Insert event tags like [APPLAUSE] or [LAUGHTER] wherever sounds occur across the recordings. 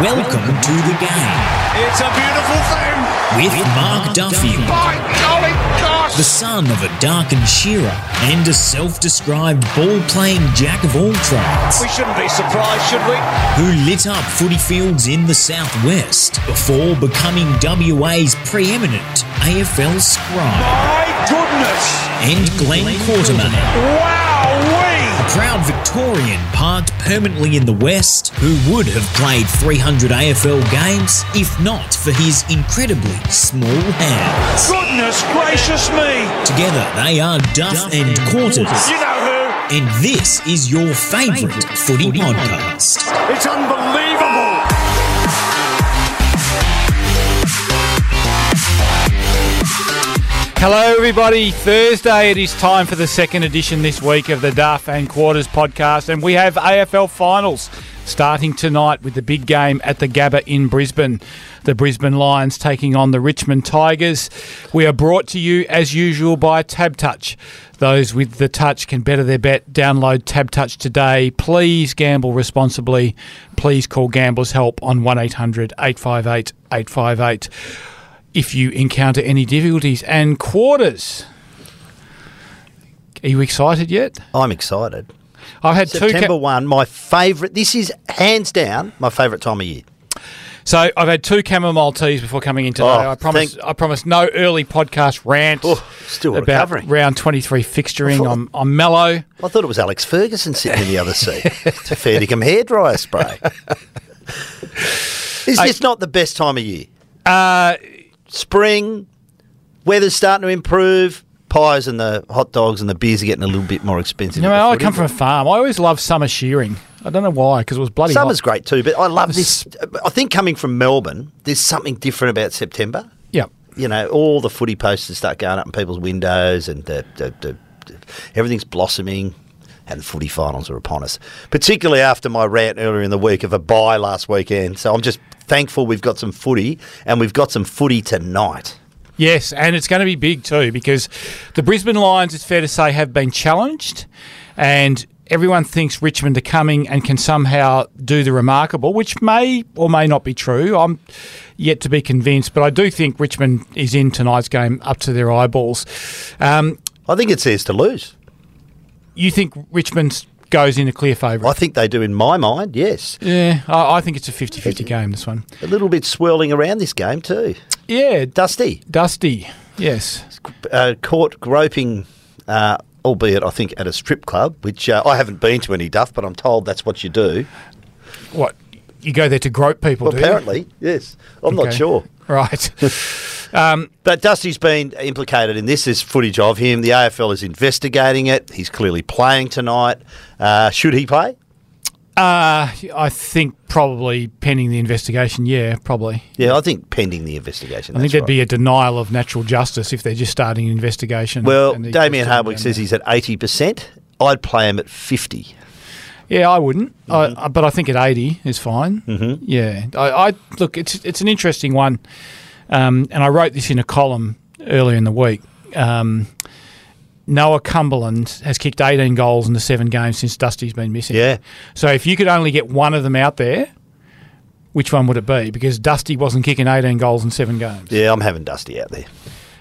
Welcome to the game It's a beautiful thing. with Mark Duffield, By golly gosh. the son of a darkened shearer and a self-described ball-playing jack of all trades, We shouldn't be surprised, should we? who lit up footy fields in the southwest before becoming WA's preeminent AFL scribe, My goodness. and Glen Quartermain. Wow-wee. A proud Victorian parked permanently in the West who would have played 300 AFL games if not for his incredibly small hands. Goodness gracious me. Together they are Duff and Quarters, You know who? and this is your favourite footy podcast. It's unbelievable. Hello, everybody. Thursday, it is time for the second edition this week of the Duff and Quarters podcast, and we have AFL finals starting tonight with the big game at the Gabba in Brisbane. The Brisbane Lions taking on the Richmond Tigers. We are brought to you, as usual, by Tab Touch. Those with the touch can better their bet. Download Tab Touch today. Please gamble responsibly. Please call Gamblers Help on 1800 858 858 if you encounter any difficulties. And quarters. Are you excited yet? I'm excited. I've had two. September Ca- 1, my favourite. This is hands down my favourite time of year. so I've had two chamomile teas before coming in today. Oh, I promise. thank- I promise no early podcast rant Oh, still about recovering. round twenty three fixturing. Thought- [LAUGHS] I'm, I'm mellow. I thought it was Alex Ferguson sitting in the other seat. [LAUGHS] It's a fair dinkum hairdryer spray. [LAUGHS] Is this not the best time of year? Uh, Spring, weather's starting to improve. Pies and the hot dogs and the beers are getting a little bit more expensive. you know, I come from a farm. I always love summer shearing. I don't know why, because it was bloody. Summer's hot. great too, but I love this. I think coming from Melbourne, there's something different about September. Yeah. you know, all the footy posters start going up in people's windows and the, the, the, everything's blossoming. And the footy finals are upon us, particularly after my rant earlier in the week of a buy last weekend. So I'm just thankful we've got some footy and we've got some footy tonight. Yes, and it's going to be big too because the Brisbane Lions, it's fair to say, have been challenged, and everyone thinks Richmond are coming and can somehow do the remarkable, which may or may not be true. I'm yet to be convinced, but I do think Richmond is in tonight's game up to their eyeballs. Um, I think it's theirs to lose. you think Richmond goes in a clear favourite. I think they do in my mind, yes. Yeah, I, I think it's a 50 50 game, this one. A little bit swirling around this game too. Yeah, Dusty, Dusty, yes. uh, caught groping, uh, albeit I think at a strip club, which uh, I haven't been to any duff, but I'm told that's what you do. What? You go there to grope people, Well, do you? apparently, yes. I'm not sure. Right. [LAUGHS] um, But Dusty's been implicated in this. There's footage of him. The AFL is investigating it. He's clearly playing tonight. Uh, should he play? Uh, I think probably pending the investigation. Yeah, probably. Yeah, I think pending the investigation. I think there'd right. be a denial of natural justice if they're just starting an investigation. Well, Damien Hardwick says he's at 80%. I'd play him at 50. Yeah, I wouldn't. Mm-hmm. I, I- but I think at eighty is fine. Mm-hmm. Yeah, I, I look. It's it's an interesting one, um, and I wrote this in a column earlier in the week. Um, Noah Cumberland has kicked 18 goals in the seven games since Dusty's been missing. Yeah. So if you could only get one of them out there, which one would it be? Because Dusty wasn't kicking 18 goals in seven games. Yeah, I'm having Dusty out there.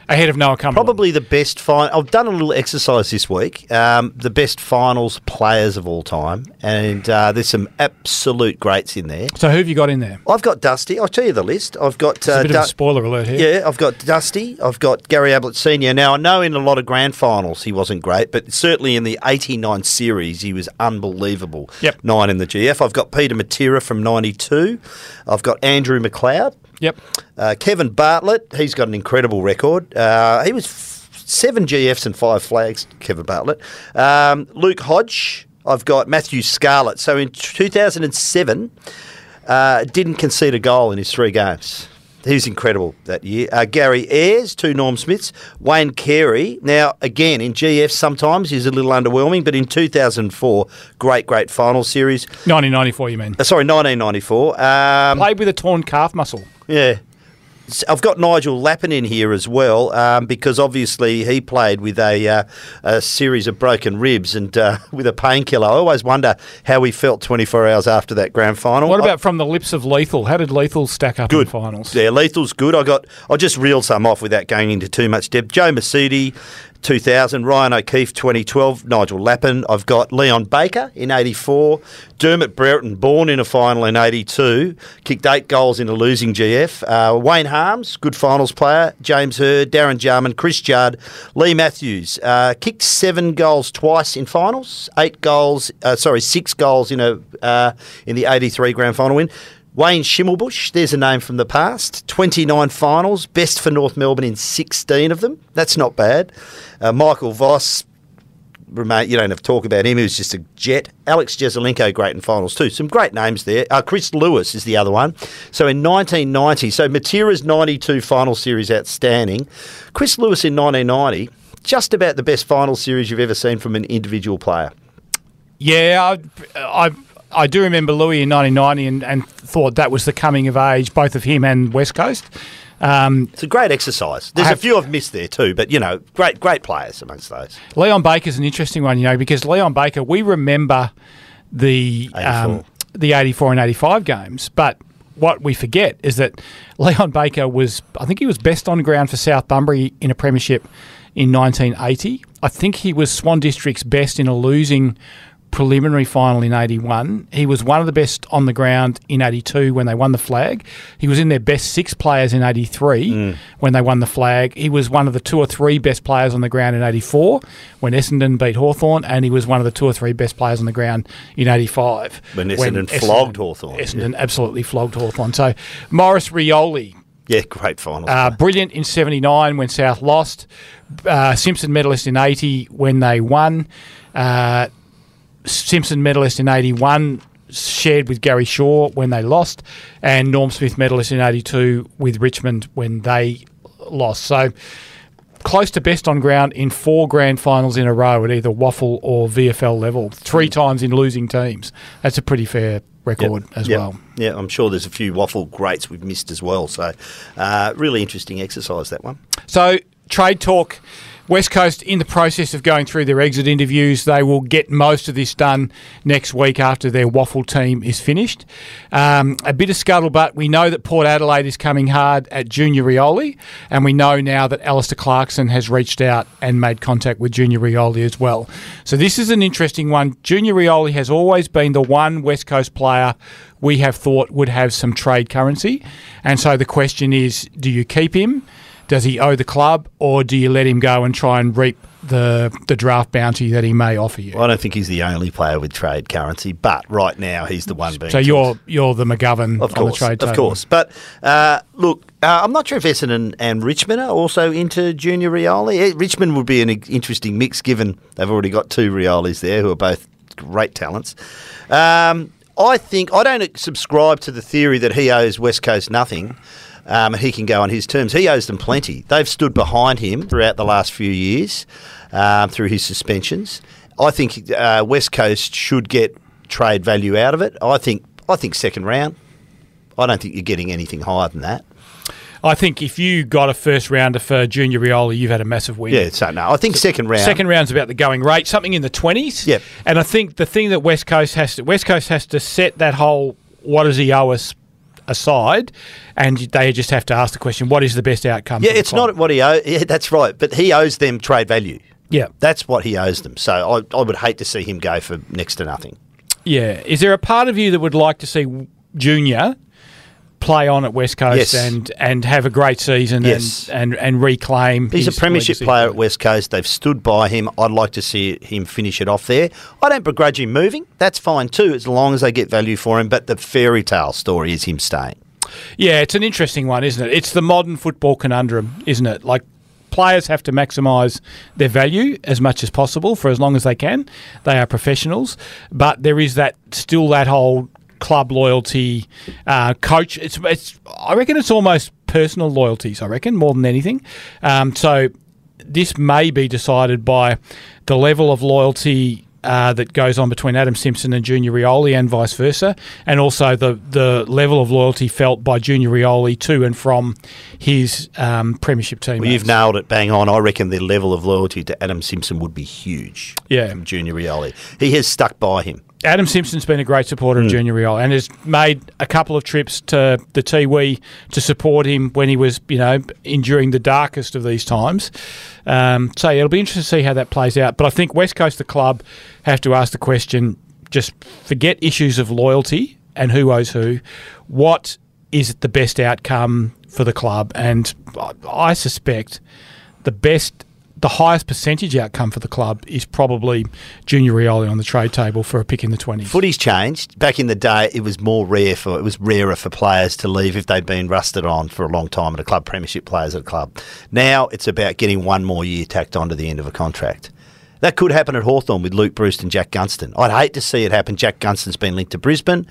Ahead of Noah Cumberland. Probably the best final. I've done a little exercise this week. Um, the best finals players of all time, and uh, there's some absolute greats in there. So who have you got in there? I've got Dusty. I'll tell you the list. I've got It's a uh, bit of a spoiler alert here. Yeah, I've got Dusty. I've got Gary Ablett Senior. Now I know in a lot of grand finals he wasn't great, but certainly in the '89 series he was unbelievable. Yep. nine in the GF. I've got Peter Matera from '92. I've got Andrew McLeod. Yep. Uh, Kevin Bartlett, he's got an incredible record. Uh, he was f- seven GFs and five flags, Kevin Bartlett. Um, Luke Hodge, I've got Matthew Scarlett. So in 2007, uh, didn't concede a goal in his three games. He was incredible that year. Uh, Gary Ayres, two Norm Smiths. Wayne Carey. Now, again, in GF sometimes he's a little underwhelming, but in 2004, great, great final series. 1994, you mean? Uh, sorry, 1994. Um, Played with a torn calf muscle. Yeah. I've got Nigel Lappin in here as well um, because obviously he played with a, uh, a series of broken ribs and uh, [LAUGHS] with a painkiller. I always wonder how he felt 24 hours after that grand final. What I- about from the lips of Lethal? How did Lethal stack up Good in finals? Yeah, Lethal's good. I got. I'll just reel some off without going into too much depth. Joe Misiti, 2000. Ryan O'Keefe, 2012. Nigel Lappin. I've got Leon Baker in 84. Dermott Brereton, born in a final in 82. Kicked eight goals in a losing GF. Uh, Wayne Harmes, good finals player. James Hird, Darren Jarman, Chris Judd, Leigh Matthews. Uh, kicked seven goals twice in finals. Eight goals. Uh, sorry, six goals in a uh, in the 83 grand final win. Wayne Schimmelbusch, there's a name from the past. 29 finals, best for North Melbourne in 16 of them. That's not bad. Uh, Michael Voss, you don't have to talk about him, he was just a jet. Alex Jesaulenko, great in finals too. Some great names there. Uh, Chris Lewis is the other one. So in 1990, so Matera's 92 final series outstanding. Chris Lewis in 1990, just about the best final series you've ever seen from an individual player. Yeah, I, I, I do remember Lewis in 1990 and, and thought that was the coming of age, both of him and West Coast. Um, It's a great exercise. There's I a have- few I've missed there too, but you know, great great players amongst those. Leon Baker's an interesting one, you know, because Leon Baker, we remember the um, 84. the 84 and 85 games, but what we forget is that [LAUGHS] Leon Baker was, I think he was best on ground for South Bunbury in a premiership in 1980. I think he was Swan District's best in a losing preliminary final in 81. He was one of the best on the ground in 82 when they won the flag. He was in their best six players in 83 when they won the flag. He was one of the two or three best players on the ground in 84 when Essendon beat Hawthorn, and he was one of the two or three best players on the ground in 85 When Essendon flogged Hawthorn. Essendon absolutely flogged Hawthorn. So Maurice Rioli, Yeah, great final. uh, brilliant in 79 when South lost. Uh, Simpson medalist in 80 when they won. Uh, Simpson medalist in 81 shared with Gary Shaw when they lost. And Norm Smith medalist in 82 with Richmond when they lost. So close to best on ground in four grand finals in a row at either WAFL or VFL level. Three times in losing teams. That's a pretty fair Yep, record as yep. well. Yeah, I'm sure there's a few WAFL greats we've missed as well. So, uh, really interesting exercise that one. So, trade talk. West Coast in the process of going through their exit interviews. They will get most of this done next week after their WAFL team is finished. Um, a bit of scuttlebutt. We know that Port Adelaide is coming hard at Junior Rioli, and we know now that Alastair Clarkson has reached out and made contact with Junior Rioli as well. So this is an interesting one. Junior Rioli has always been the one West Coast player we have thought would have some trade currency, and so the question is: Do you keep him? Does he owe the club, or do you let him go and try and reap the the draft bounty that he may offer you? I don't think he's the only player with trade currency, but right now he's the one being. so you're you're the McGovern Of on the course, of table. course. But uh, look, uh, I'm not sure if Essendon and Richmond are also into Junior Rioli. Eh, Richmond would be an interesting mix given they've already got two Riolis there who are both great talents. Um, I think I don't subscribe to the theory that he owes West Coast nothing. Um, he can go on his terms. He owes them plenty. They've stood behind him throughout the last few years um, through his suspensions. I think uh, West Coast should get trade value out of it. I think I think second round. I don't think you're getting anything higher than that. I think if you got a first rounder for Junior Rioli, you've had a massive win. Yeah, so no, I think second round. Second round's about the going rate, something in the twenties. Yep. And I think the thing that West Coast has to West Coast has to set that whole what does he owe us aside, and they just have to ask the question: What is the best outcome? Yeah, it's not what he owes. Yeah, that's right. But he owes them trade value. Yeah. That's what he owes them. So I, I would hate to see him go for next to nothing. Yeah. Is there a part of you that would like to see Junior play on at West Coast Yes. and, and have a great season Yes. and, and, and reclaim? He's a premiership player at West Coast. They've stood by him. I'd like to see him finish it off there. I don't begrudge him moving. That's fine too, as long as they get value for him. But the fairy tale story is him staying. Yeah, it's an interesting one, isn't it? It's the modern football conundrum, isn't it? Like players have to maximise their value as much as possible for as long as they can. They are professionals, but there is that still that whole club loyalty, uh, coach. It's it's. I reckon it's almost personal loyalties. I reckon more than anything. Um, so this may be decided by the level of loyalty uh, that goes on between Adam Simpson and Junior Rioli and vice versa, and also the, the level of loyalty felt by Junior Rioli to and from his um, premiership team. Well, you've nailed it bang on. I reckon the level of loyalty to Adam Simpson would be huge. Yeah. from Junior Rioli. He has stuck by him. Adam Simpson's been a great supporter Hmm. of Junior Rioli and has made a couple of trips to the Tiwi to support him when he was, you know, enduring the darkest of these times. Um, so it'll be interesting to see how that plays out. But I think West Coast, the club, have to ask the question: just forget issues of loyalty and who owes who. What is the best outcome for the club? And I suspect the best. The highest percentage outcome for the club is probably Junior Rioli on the trade table for a pick in the twenties. Footy's changed. Back in the day, it was more rare for it was rarer for players to leave if they'd been rusted on for a long time at a club, premiership players at a club. Now it's about getting one more year tacked on to the end of a contract. That could happen at Hawthorn with Luke Breust and Jack Gunston. I'd hate to see it happen. Jack Gunston's been linked to Brisbane.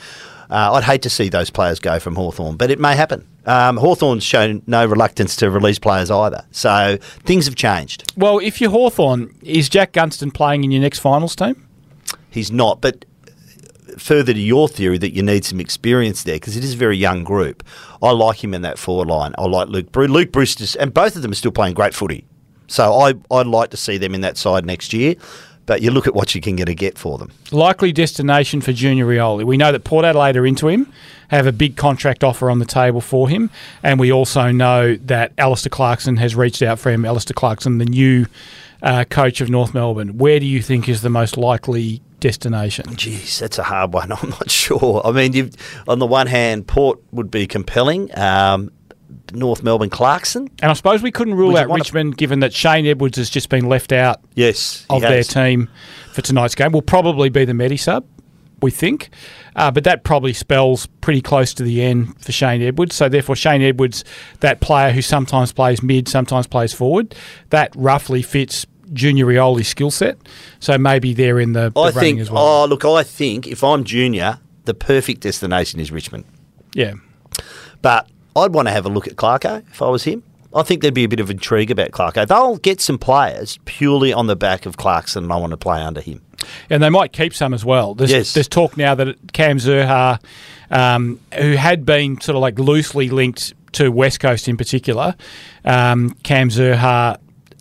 Uh, I'd hate to see those players go from Hawthorn, but it may happen. Um, Hawthorn's shown no reluctance to release players either. So things have changed. Well, if you're Hawthorn, is Jack Gunston playing in your next finals team? He's not, but further to your theory that you need some experience there because it is a very young group. I like him in that forward line. I like Luke Breust. Luke Breust, and both of them are still playing great footy. So I, I'd like to see them in that side next year. But you look at what you can get to get for them. Likely destination for Junior Rioli. We know that Port Adelaide are into him, have a big contract offer on the table for him, and we also know that Alastair Clarkson has reached out for him. Alastair Clarkson, the new uh, coach of North Melbourne. Where do you think is the most likely destination? Geez, that's a hard one. [LAUGHS] I'm not sure. I mean, you've, on the one hand, Port would be compelling. Um, North Melbourne Clarkson, And I suppose we couldn't rule out Richmond, given that Shane Edwards has just been left out yes, of their team for tonight's game. Will probably be the Medi sub, we think, uh, but that probably spells pretty close to the end for Shane Edwards. So therefore, Shane Edwards, that player who sometimes plays mid, sometimes plays forward, that roughly fits Junior Rioli's skill set. So maybe they're in the, the I running think. as well. Oh, look, I think if I'm junior, the perfect destination is Richmond. yeah. But I'd want to have a look at Clarko if I was him. I think there'd be a bit of intrigue about Clarko. They'll get some players purely on the back of Clarkson, and I want to play under him. And they might keep some as well. There's, Yes. there's talk now that Cam Zurhaar, um, who had been sort of like loosely linked to West Coast in particular, um, Cam Zurhaar,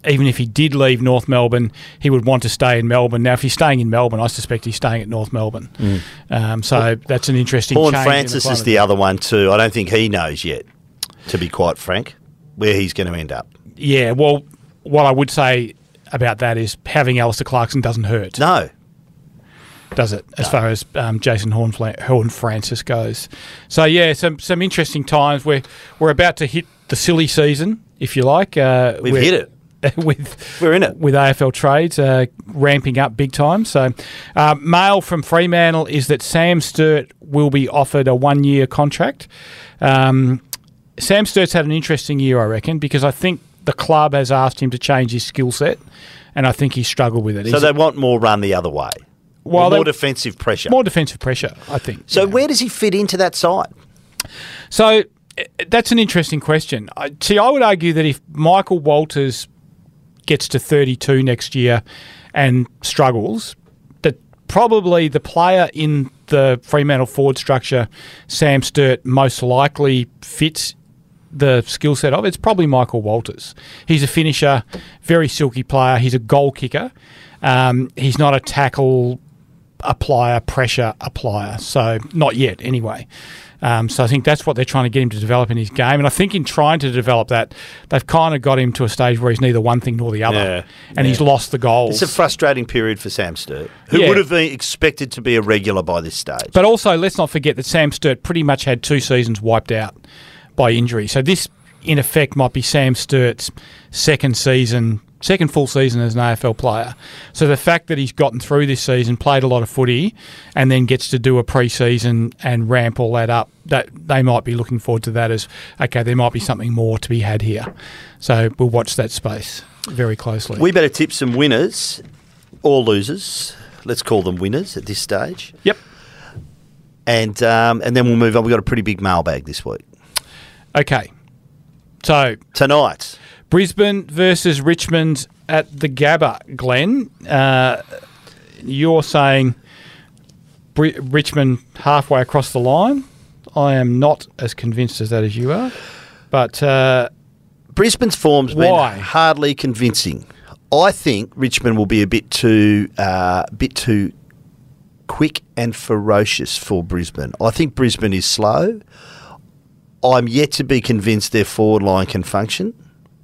even if he did leave North Melbourne, he would want to stay in Melbourne. Now, if he's staying in Melbourne, I suspect he's staying at North Melbourne. Um, so that's an interesting Paul change in Francis is the other one too. I don't think he knows yet, to be quite frank, where he's going to end up. Yeah, well, what I would say about that is having Alastair Clarkson doesn't hurt. No, does it? As far as um, Jason Hornfla- Horne-Francis goes. So yeah, some some interesting times. We're we're about to hit the silly season, if you like. Uh, we've hit it. [LAUGHS] with We're in it. with AFL trades uh, ramping up big time. So, uh, mail from Fremantle is that Sam Sturt will be offered a one year contract. Um, Sam Sturt's had an interesting year, I reckon, because I think the club has asked him to change his skill set, and I think he struggled with it. So He's- they want more run the other way. Well, more they- defensive pressure. more defensive pressure, I think. so where does he fit into that side? So eh, that's an interesting question. I, see, I would argue that if Michael Walters gets to 32 next year and struggles, that probably the player in the Fremantle forward structure, Sam Sturt, most likely fits the skill set of. It's probably Michael Walters. He's a finisher, very silky player. He's a goal kicker. Um, he's not a tackle applier, pressure applier. So not yet, anyway. Um, so I think that's what they're trying to get him to develop in his game. And I think in trying to develop that, they've kind of got him to a stage where he's neither one thing nor the other, Yeah, and he's lost the goals. It's a frustrating period for Sam Sturt, who Yeah. would have been expected to be a regular by this stage. But also, let's not forget that Sam Sturt pretty much had two seasons wiped out by injury. So this, in effect, might be Sam Sturt's second season, second full season as an AFL player. So the fact that he's gotten through this season, played a lot of footy, and then gets to do a pre-season and ramp all that up, that they might be looking forward to that as okay. There might be something more to be had here. So we'll watch that space very closely. we better tip some winners or losers. Let's call them winners at this stage. yep. And um, and then we'll move on. We've got a pretty big mailbag this week. Okay. So Tonight, Brisbane versus Richmond at the Gabba, Glen. Uh, you're saying Bri- Richmond halfway across the line. I am not as convinced as that as you are, but uh, Brisbane's form's been Why? hardly convincing. I think Richmond will be a bit too, uh, bit too quick and ferocious for Brisbane. I think Brisbane is slow. I'm yet to be convinced their forward line can function.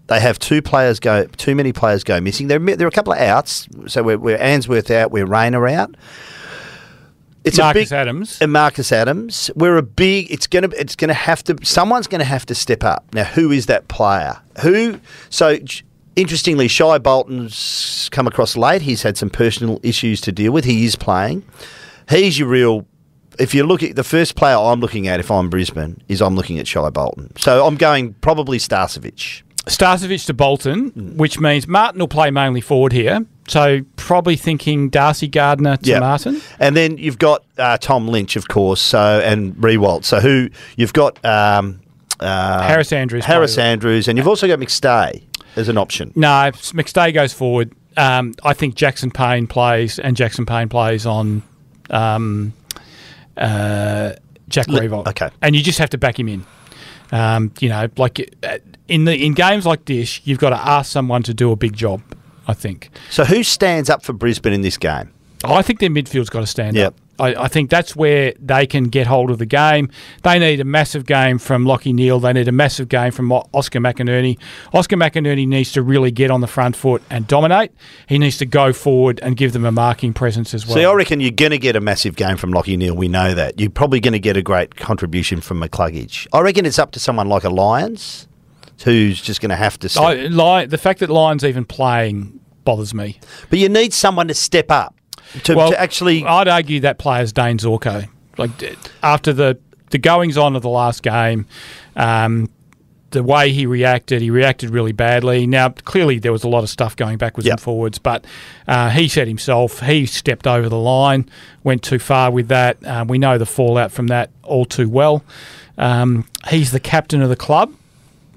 They have two players go, too many players go missing. There, there are a couple of outs. So we're, we're Answorth out, we're Rayner out. It's Marcus a big, Adams. and Marcus Adams. We're a big. It's gonna. It's gonna have to. Someone's gonna have to step up. Now, who is that player? Who? So, interestingly, Shai Bolton's come across late. He's had some personal issues to deal with. He is playing. He's your real. If you look at the first player I'm looking at, if I'm Brisbane, is I'm looking at Shai Bolton. So I'm going probably Starcevic. Starcevic to Bolton, Hmm. which means Martin will play mainly forward here. So probably thinking Darcy Gardiner to Yeah. Martin. And then you've got uh, Tom Lynch, of course, so and Riewoldt. So who you've got um, uh, Harris Andrews Harris. Andrews, and you've also got McStay as an option. No, McStay goes forward. Um, I think Jackson Payne plays, and Jackson Payne plays on um, uh, Jack Li- Riewoldt. okay. and you just have to back him in. Um, you know, like uh, in the in games like this, you've got to ask someone to do a big job. I think. So who stands up for Brisbane in this game? I think their midfield's got to stand Yep. up. I, I think that's where they can get hold of the game. They need a massive game from Lachie Neale. They need a massive game from Oscar McInerney. Oscar McInerney needs to really get on the front foot and dominate. He needs to go forward and give them a marking presence as well. See, I reckon you're going to get a massive game from Lachie Neale. We know that. You're probably going to get a great contribution from McCluggage. I reckon it's up to someone like a Lyons, who's just going to have to. Step. I, the fact that Lyon's even playing bothers me. but you need someone to step up to, Well, to actually. I'd argue that player's Dane Zorko. Like after the the goings on of the last game, um, the way he reacted, he reacted really badly. Now, clearly, there was a lot of stuff going backwards Yep. and forwards, but uh, he said himself he stepped over the line, went too far with that. Um, we know the fallout from that all too well. Um, he's the captain of the club.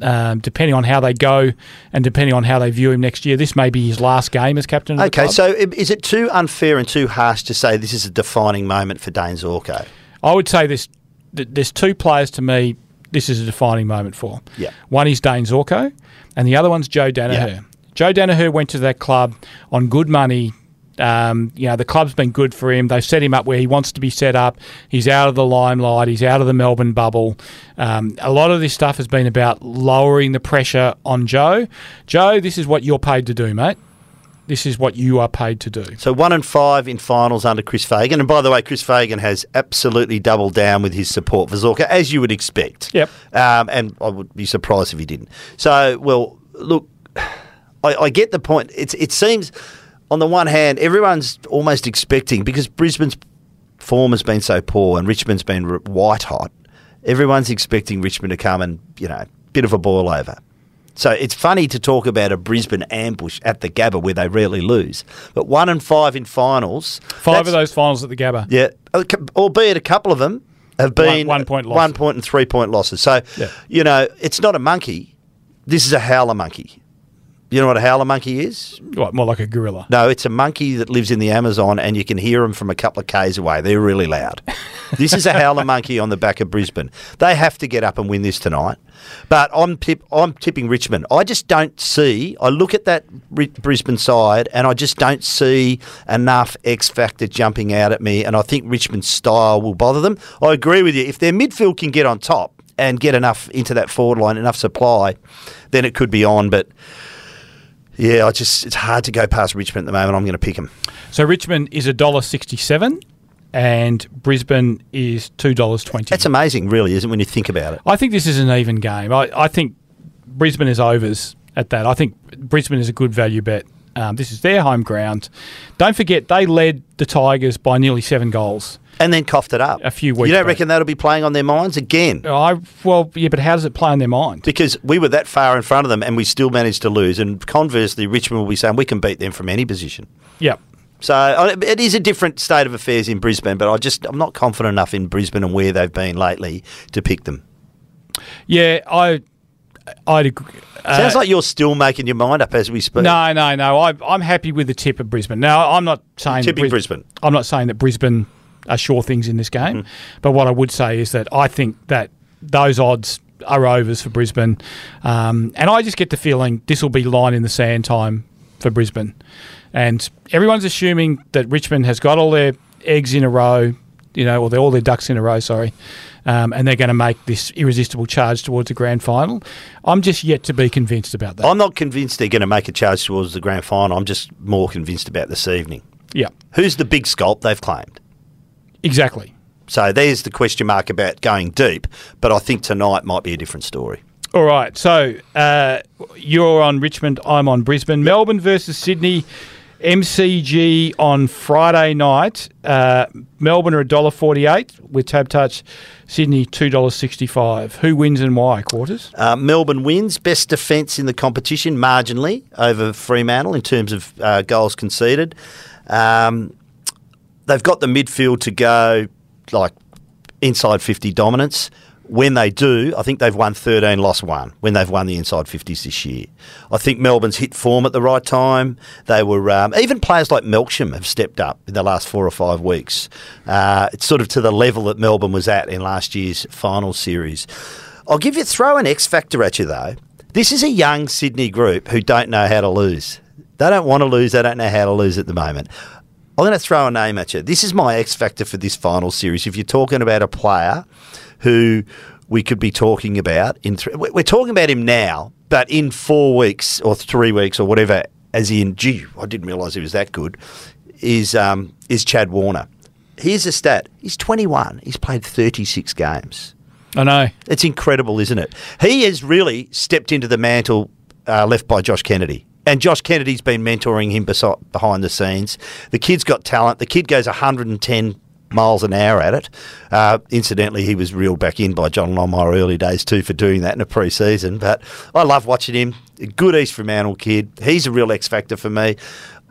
Um, depending on how they go and depending on how they view him next year, this may be his last game as captain of the Okay, so is it too unfair and too harsh to say this is a defining moment for Dane Zorko? I would say this. There's two players to me. This is a defining moment for. Yeah. One is Dane Zorko, and the other one's Joe Daniher. Yeah. Joe Daniher went to that club on good money. Um, you know, the club's been good for him. They've set him up where he wants to be set up. He's out of the limelight. He's out of the Melbourne bubble. Um, a lot of this stuff has been about lowering the pressure on Joe. Joe, this is what you're paid to do, mate. This is what you are paid to do. So one and five in finals under Chris Fagan, and by the way, Chris Fagan has absolutely doubled down with his support for Zorko, as you would expect. Yep. Um, and I would be surprised if he didn't. So, well, look, [SIGHS] I, I get the point. It's it seems, on the one hand, everyone's almost expecting because Brisbane's form has been so poor and Richmond's been white hot. Everyone's expecting Richmond to come and you know bit of a boil over. So it's funny to talk about a Brisbane ambush at the Gabba where they rarely lose, but one and five in finals. Five of those finals at the Gabba. yeah, albeit a couple of them have been one point one losses. One point and three point losses. So Yeah. you know it's not a monkey. This is a howler monkey. You know what a howler monkey is? What, more like a gorilla. No, it's a monkey that lives in the Amazon, and you can hear them from a couple of k's away. They're really loud. [LAUGHS] this is a howler monkey on the back of Brisbane. They have to get up and win this tonight. But I'm tip, I'm tipping Richmond. I just don't see. I look at that Ri- Brisbane side, and I just don't see enough X factor jumping out at me. And I think Richmond's style will bother them. I agree with you. If their midfield can get on top and get enough into that forward line, enough supply, then it could be on. But yeah, I just it's hard to go past Richmond at the moment. I'm going to pick them. So Richmond is a dollar sixty-seven, and Brisbane is two dollars twenty. That's amazing, really, isn't it, when you think about it? I think this is an even game. I, I think Brisbane is overs at that. I think Brisbane is a good value bet. Um, this is their home ground. Don't forget they led the Tigers by nearly seven goals. And then coughed it up. A few weeks You don't back. reckon that'll be playing on their minds again? I well, yeah, but how does it play on their mind? Because we were that far in front of them and we still managed to lose. And conversely, Richmond will be saying we can beat them from any position. Yep. So it is a different state of affairs in Brisbane, but I just I'm not confident enough in Brisbane and where they've been lately to pick them. Yeah, I I'd agree. uh, Sounds like you're still making your mind up as we speak. No, no, no. I, I'm happy with the tip of Brisbane. Now, I'm not saying Tipping Bris- Brisbane. I'm not saying that Brisbane are sure things in this game, Mm-hmm. but what I would say is that I think that those odds are overs for Brisbane, um, and I just get the feeling this will be line in the sand time for Brisbane, and everyone's assuming that Richmond has got all their eggs in a row, you know, or they're all their ducks in a row. Sorry. Um, and they're going to make this irresistible charge towards the grand final. I'm just yet to be convinced about that. I'm not convinced they're going to make a charge towards the grand final. I'm just more convinced about this evening. yeah, Who's the big sculpt they've claimed? Exactly. So there's the question mark about going deep, but I think tonight might be a different story. All right. So uh, you're on Richmond. I'm on Brisbane. Melbourne versus Sydney. MCG on Friday night. Uh, Melbourne are $1.48 with Tab Touch. Sydney $2.65. Who wins and why? Quarters? Uh, Melbourne wins, best defence in the competition, marginally over Fremantle in terms of uh, goals conceded. Um, they've got the midfield to go like inside 50 dominance. When they do, I think they've won 13, lost one when they've won the inside 50s this year. I think Melbourne's hit form at the right time. They were, um, even players like Melksham have stepped up in the last four or five weeks. Uh, it's sort of to the level that Melbourne was at in last year's final series. I'll give you, throw an X factor at you though. This is a young Sydney group who don't know how to lose. They don't want to lose, they don't know how to lose at the moment. I'm going to throw a name at you. This is my X factor for this final series. If you're talking about a player who we could be talking about in, th- we're talking about him now, but in four weeks or three weeks or whatever, as in, gee, I didn't realise he was that good. Is um, is Chad Warner? Here's a stat: he's 21. He's played 36 games. I know. It's incredible, isn't it? He has really stepped into the mantle uh, left by Josh Kennedy. And Josh Kennedy's been mentoring him besi- behind the scenes. The kid's got talent. The kid goes 110 miles an hour at it. Uh, incidentally, he was reeled back in by John Longmire early days too for doing that in a pre-season. But I love watching him. Good East Fremantle kid. He's a real X factor for me.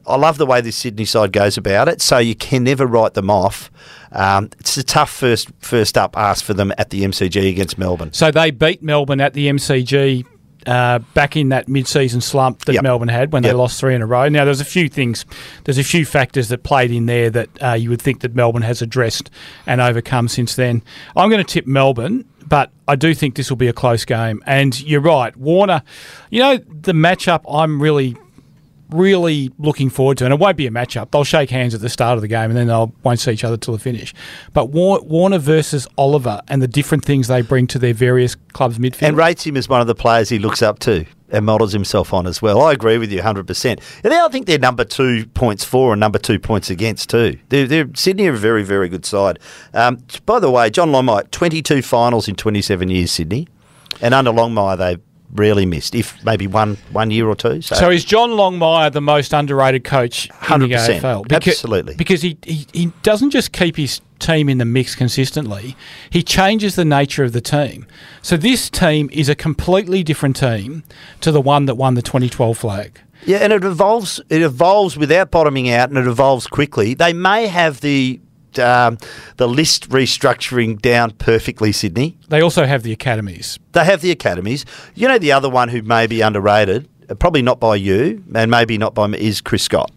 I love the way this Sydney side goes about it. So you can never write them off. Um, it's a tough first first up ask for them at the MCG against Melbourne. So they beat Melbourne at the MCG uh, back in that mid-season slump that Yep. Melbourne had when they lost three in a row. Now there's a few things, there's a few factors that played in there that uh, you would think that Melbourne has addressed and overcome since then. I'm going to tip Melbourne. But I do think this will be a close game. And you're right, Warner, you know, the matchup I'm really really looking forward to, and it won't be a matchup. They'll shake hands at the start of the game, and then they won't see each other till the finish. But War- Warner versus Oliver, and the different things they bring to their various clubs' midfield. and rates him as one of the players he looks up to and models himself on as well. I agree with you 100%. And I think they're number two points for and number two points against too. They're, they're, Sydney are a very, very good side. Um, by the way, John Longmire, 22 finals in 27 years, Sydney. And under Longmire, they've rarely missed, if maybe one one year or two. So, So is John Longmire the most underrated coach in the 100%. Absolutely. Because he, he, he doesn't just keep his team in the mix consistently, he changes the nature of the team. So this team is a completely different team to the one that won the 2012 flag. Yeah, and it evolves. It evolves without bottoming out, and it evolves quickly. They may have the um, the list restructuring down perfectly, Sydney. They also have the academies. They have the academies. You know, the other one who may be underrated, uh, probably not by you, and maybe not by me, is Chris Scott.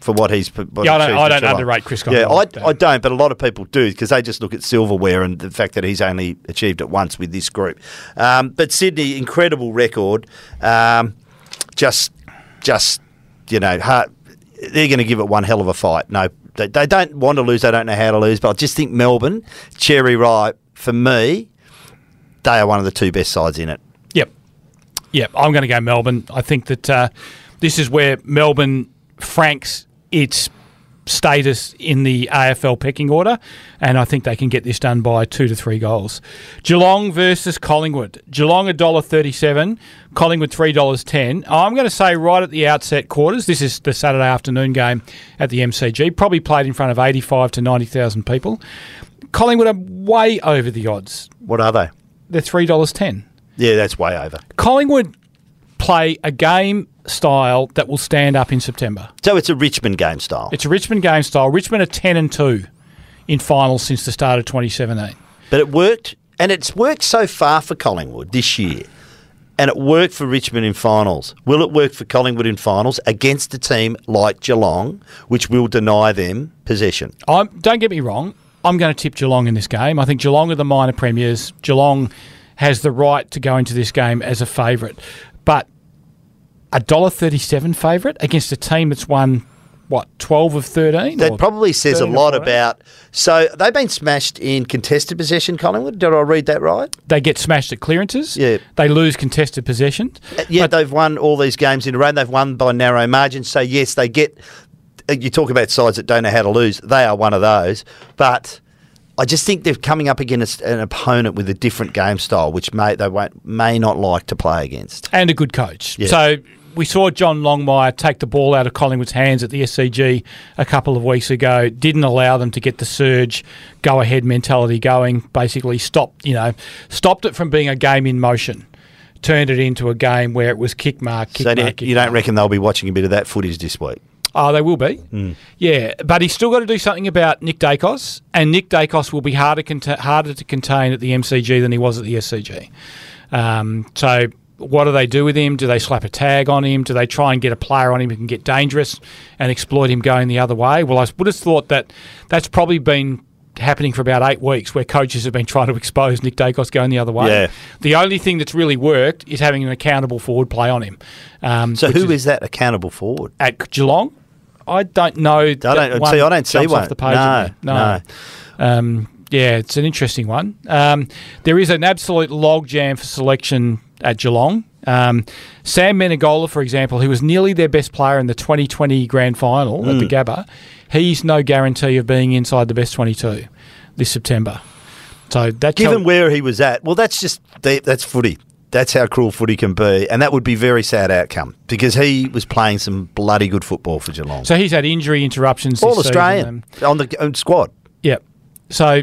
For what he's what Yeah, I don't- I don't underrate Chris Scott Yeah, I, don't. I don't, but a lot of people do because they just look at silverware and the fact that he's only achieved it once with this group. Um, but Sydney, incredible record. Um, just, just you know, hard, they're going to give it one hell of a fight. No, they, they don't want to lose. They don't know how to lose. But I just think Melbourne, cherry ripe for me, they are one of the two best sides in it. Yep. Yep. I'm going to go Melbourne. I think that uh, this is where Melbourne franks its status in the AFL pecking order, and I think they can get this done by two to three goals. Geelong versus Collingwood. Geelong a dollar thirty-seven, Collingwood three dollars ten. I'm going to say right at the outset quarters. This is the Saturday afternoon game at the MCG. Probably played in front of eighty-five to ninety thousand people. Collingwood are way over the odds. What are they? They're three dollars ten. Yeah, that's way over. Collingwood play a game style that will stand up in September. So it's a Richmond game style. It's a Richmond game style. Richmond are 10 and 2 in finals since the start of 2017. But it worked, and it's worked so far for Collingwood this year. and it worked for Richmond in finals. Will it work for Collingwood in finals against a team like Geelong, which will deny them possession? I'm, don't get me wrong. I'm going to tip Geelong in this game. I think Geelong are the minor premiers. Geelong has the right to go into this game as a favourite, but a dollar thirty-seven favourite against a team that's won what twelve of thirteen. That probably says a lot about. So they've been smashed in contested possession, Collingwood. Did I read that right? They get smashed at clearances. Yeah. They lose contested possession. Yet they've won all these games in a row. They've won by narrow margins. So yes, they get. uh, You talk about sides that don't know how to lose. They are one of those. But I just think they're coming up against an opponent with a different game style, which may they won't may not like to play against. and a good coach. Yeah. So we saw John Longmire take the ball out of Collingwood's hands at the SCG a couple of weeks ago. Didn't allow them to get the surge, go ahead mentality going. Basically, stopped you know stopped it from being a game in motion. Turned it into a game where it was kick mark, kick So mark. you, you don't reckon they'll be watching a bit of that footage this week? Oh, they will be. Hmm. Yeah, but he's still got to do something about Nick Daicos, and Nick Daicos will be harder harder to contain at the MCG than he was at the SCG. Um, so, what do they do with him? Do they slap a tag on him? Do they try and get a player on him who can get dangerous and exploit him going the other way? Well, I would have thought that that's probably been happening for about eight weeks where coaches have been trying to expose Nick Daicos going the other way. Yeah. The only thing that's really worked is having an accountable forward play on him. Um, So who is that accountable forward? at Geelong? I don't know. I don't- see, I don't see one. Off the page No, of no. Um, yeah, it's an interesting one. Um, there is an absolute logjam for selection at Geelong. Um, Sam Menegola, for example, who was nearly their best player in the 2020 grand final at the Mm. Gabba, he's no guarantee of being inside the best 22 this September. So that Given tell- where he was at, well, that's just that's footy. That's how cruel footy can be, and that would be very sad outcome because he was playing some bloody good football for Geelong. so he's had injury interruptions. All this season, Australian um, on the squad. Yep. So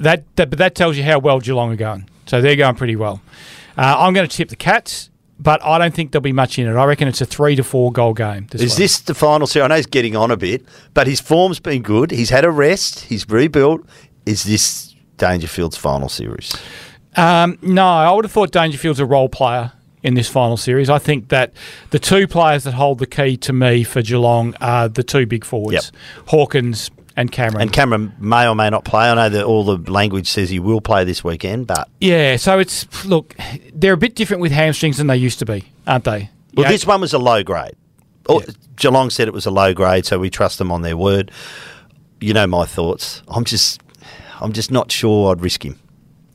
that, that but that tells you how well Geelong are going. So they're going pretty well. Uh, I'm going to tip the Cats, but I don't think there'll be much in it. I reckon it's a three to four goal game. This Is this the final series? I know he's getting on a bit, but his form's been good. He's had a rest. He's rebuilt. Is this Dangerfield's final series? Um, no, I would have thought Dangerfield's a role player in this final series. I think that the two players that hold the key to me for Geelong are the two big forwards, Yep. Hawkins and Cameron. And Cameron may or may not play. I know that all the language says he will play this weekend, but yeah, so it's look, they're a bit different with hamstrings than they used to be, aren't they? well, this one was a low grade. Oh, Yeah. Geelong said it was a low grade, so we trust them on their word. You know my thoughts. I'm just, I'm just not sure I'd risk him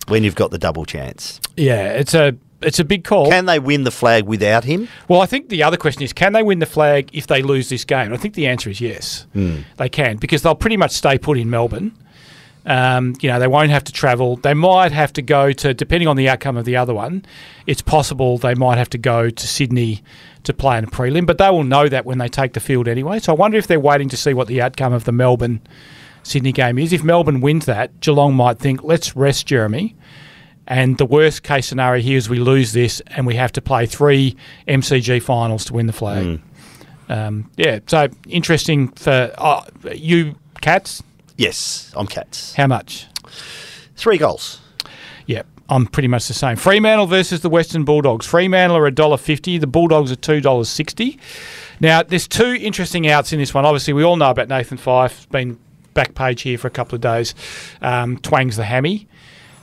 when you've got the double chance. yeah, it's a it's a big call. Can they win the flag without him? Well, I think the other question is can they win the flag if they lose this game? I think the answer is yes. They can because they'll pretty much stay put in Melbourne. Um, you know, they won't have to travel. They might have to go to, depending on the outcome of the other one, it's possible they might have to go to Sydney to play in a prelim, but they will know that when they take the field anyway. So I wonder if they're waiting to see what the outcome of the Melbourne Sydney game is. If Melbourne wins that, Geelong might think, let's rest Jeremy. And the worst case scenario here is we lose this and we have to play three MCG finals to win the flag. Um, yeah, so interesting for uh, you, Cats. Yes, I'm Cats. How much? Three goals. Yeah, I'm pretty much the same. Fremantle versus the Western Bulldogs. Fremantle are $1.50. The Bulldogs are $2.60. Now, there's two interesting outs in this one. Obviously, we all know about Nathan Fyfe. Been back page here for a couple of days. Um, twangs the hammy.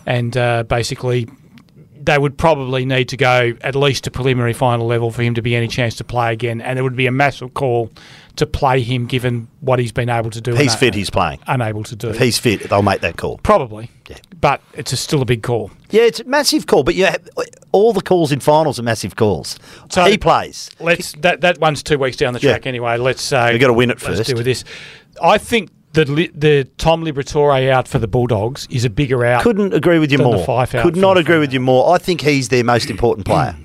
And uh, basically, they would probably need to go at least to preliminary final level for him to be any chance to play again. And it would be a massive call to play him given what he's been able to do. He's fit, he's playing. Unable to do. If he's fit, they'll make that call. Probably. Yeah. But it's a, still a big call. Yeah, it's a massive call, but yeah, all the calls in finals are massive calls. So- he plays. Let's that that one's two weeks down the Yeah. track anyway. Let's uh, We've gotta win it let's first. deal with this. I think the the Tom Liberatore out for the Bulldogs is a bigger out. Couldn't agree with you more. Could not agree with you more. I think he's their most important player.